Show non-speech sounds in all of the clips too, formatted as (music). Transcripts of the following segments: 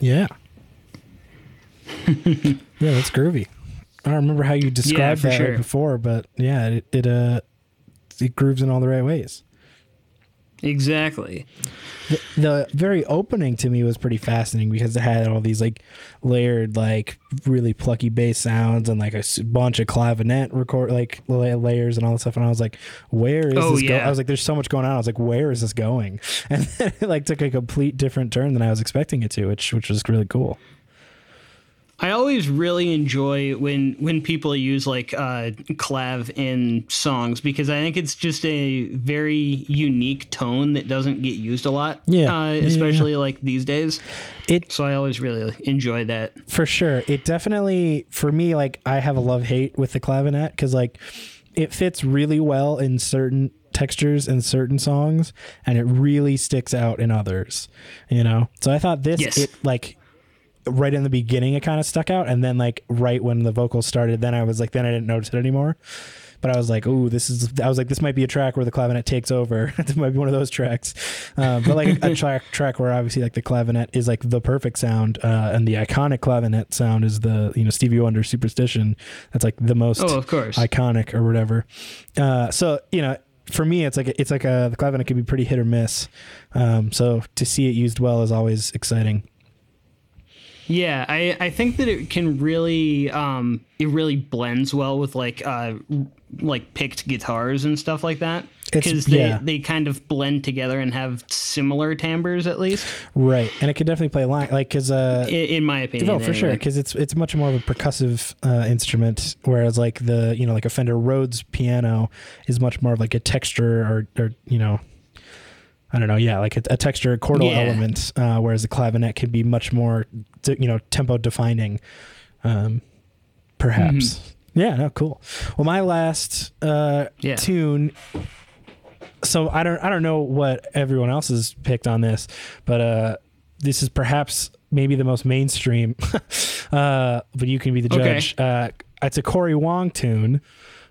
Yeah. (laughs) yeah, that's groovy. I don't remember how you described for that sure. before, but yeah, it, it uh it grooves in all the right ways. Exactly. The, the very opening to me was pretty fascinating because it had all these like layered, like really plucky bass sounds and like a bunch of clavinet record like layers and all that stuff. And I was like, "Where is Oh, this going?" I was like, "There's so much going on." I was like, "Where is this going?" (laughs) And then it like took a complete different turn than I was expecting it to, which which was really cool. I always really enjoy when when people use like uh, clav in songs because I think it's just a very unique tone that doesn't get used a lot. Yeah. uh, Yeah, yeah, especially like these days. It So I always really enjoy that. For sure. It definitely, for me, like, I have a love hate with the clavinet because, like, it fits really well in certain textures and certain songs, and it really sticks out in others, you know? So I thought this, Yes. it, like, right in the beginning, it kind of stuck out. And then, like, right when the vocals started, then I was like, then I didn't notice it anymore. But I was like, "Oh, this is." I was like, "This might be a track where the clavinet takes over. (laughs) this might be one of those tracks." Uh, but like a track track where obviously like the clavinet is like the perfect sound, uh, and the iconic clavinet sound is the you know Stevie Wonder Superstition. That's like the most Oh, of course. iconic or whatever. Uh, so you know, for me, it's like it's like a the clavinet can be pretty hit or miss. Um, so to see it used well is always exciting. Yeah, I, I think that it can really um it really blends well with like uh like picked guitars and stuff like that because they yeah. they kind of blend together and have similar timbres at least Right, and it can definitely play line like because uh, in, in my opinion. Oh, for sure, because it's it's much more of a percussive uh, instrument, whereas like the you know like a Fender Rhodes piano is much more of like a texture or or you know. I don't know, yeah, like a, a texture chordal Yeah. element, uh, whereas the clavinet can be much more, you know, tempo defining, um, perhaps. Yeah, no, cool. Well, my last uh, Yeah. tune. So I don't, I don't know what everyone else has picked on this, but uh, this is perhaps maybe the most mainstream. (laughs) uh, but you can be the Okay. judge. Uh, it's a Cory Wong tune.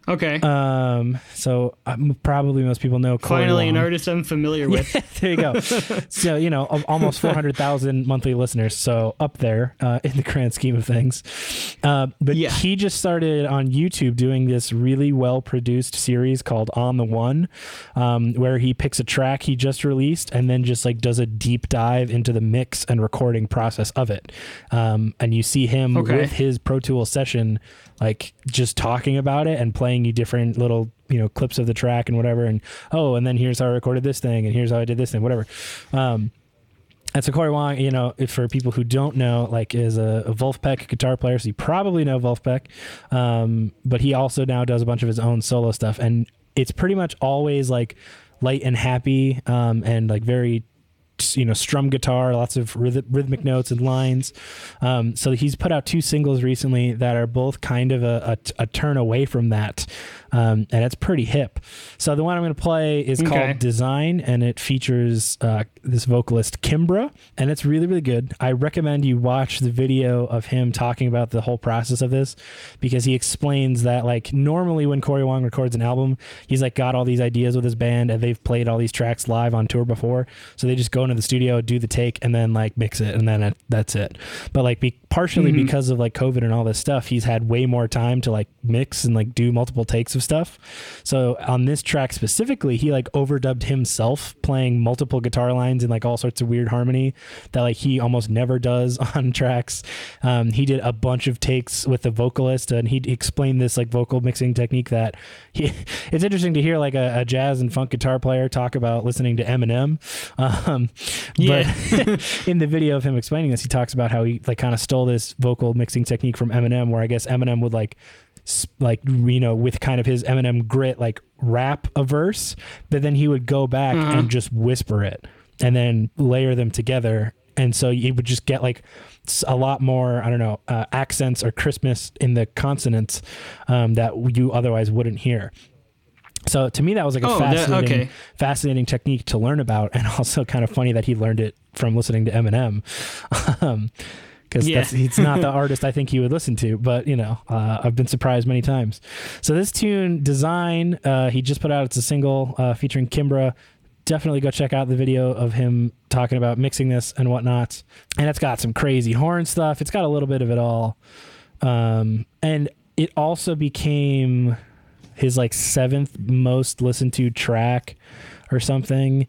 Okay. Um, so um, probably most people know Cory Finally, an Wong. artist I'm familiar (laughs) with. (laughs) there you go. so you know, almost four hundred thousand monthly listeners. So up there uh, in the grand scheme of things. Uh, but Yeah. he just started on YouTube doing this really well produced series called On the One, um, where he picks a track he just released and then just like does a deep dive into the mix and recording process of it. Um, and you see him Okay. with his Pro Tools session, like just talking about it and playing you different little you know clips of the track and whatever. And oh and then here's how i recorded this thing and here's how i did this thing whatever. Um and so Cory Wong, you know, for people who don't know, like is a, a Vulfpeck guitar player, so you probably know Vulfpeck, um, but he also now does a bunch of his own solo stuff, and it's pretty much always like light and happy, um, and like very you know strum guitar lots of rhyth- rhythmic notes and lines. Um, so he's put out two singles recently that are both kind of a, a, a turn away from that um, and it's pretty hip. So the one i'm going to play is Okay. called design and it features uh, this vocalist kimbra and it's really really good. I recommend you watch the video of him talking about the whole process of this because he explains that like normally when cory wong records an album he's like got all these ideas with his band and they've played all these tracks live on tour before so they just go into the studio do the take and then like mix it and then it, that's it. But like be, partially Mhm. because of like covid and all this stuff he's had way more time to like mix and like do multiple takes of stuff. So on this track specifically he like overdubbed himself playing multiple guitar lines in like all sorts of weird harmony that like he almost never does (laughs) on tracks. Um, he did a bunch of takes with the vocalist and he explained this like vocal mixing technique that he (laughs) it's interesting to hear like a, a jazz and funk guitar player talk about listening to eminem. Um, Yeah. but (laughs) in the video of him explaining this, he talks about how he like kind of stole this vocal mixing technique from Eminem, where I guess Eminem would like, like you know, with kind of his Eminem grit, like rap a verse, but then he would go back Uh-huh. and just whisper it, and then layer them together, and so you would just get like a lot more I don't know uh, accents or crispness in the consonants um, that you otherwise wouldn't hear. So to me, that was like a Oh, that- fascinating, okay. fascinating technique to learn about, and (laughs) also kind of funny that he learned it from listening to Eminem. (laughs) um, because Yeah. he's not the (laughs) artist I think he would listen to, but you know, uh, I've been surprised many times. So this tune, Design, uh, he just put out. It's a single uh, featuring Kimbra. definitely go check out the video of him talking about mixing this and whatnot. And it's got some crazy horn stuff. It's got a little bit of it all. Um, and it also became his like seventh most listened to track or something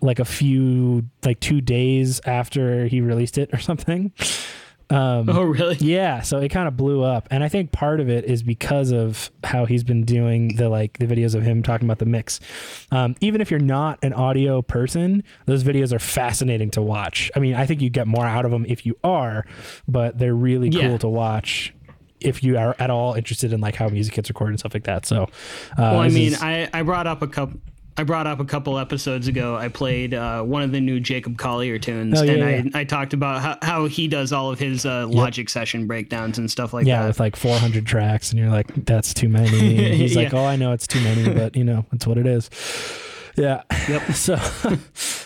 like a few like two days after he released it or something. Um, oh really? yeah so it kind of blew up. And i think part of it is because of how he's been doing the like the videos of him talking about the mix. Um, even if you're not an audio person those videos are fascinating to watch. I mean i think you get more out of them if you are but they're really Yeah. cool to watch if you are at all interested in like how music gets recorded and stuff like that so uh, well i mean is- I, I brought up a couple I brought up a couple episodes ago. I played uh, one of the new Jacob Collier tunes, Oh, yeah, and yeah. I, I talked about how, how he does all of his uh, Logic session breakdowns and stuff like yeah, that. Yeah, with like 400 tracks, and you're like, that's too many. And (laughs) he's like, oh, I know it's too many, but you know, it's what it is. Yeah. Yep. (laughs) So,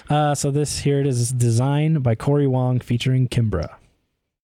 (laughs) uh, so this here it is, designed by Cory Wong featuring Kimbra.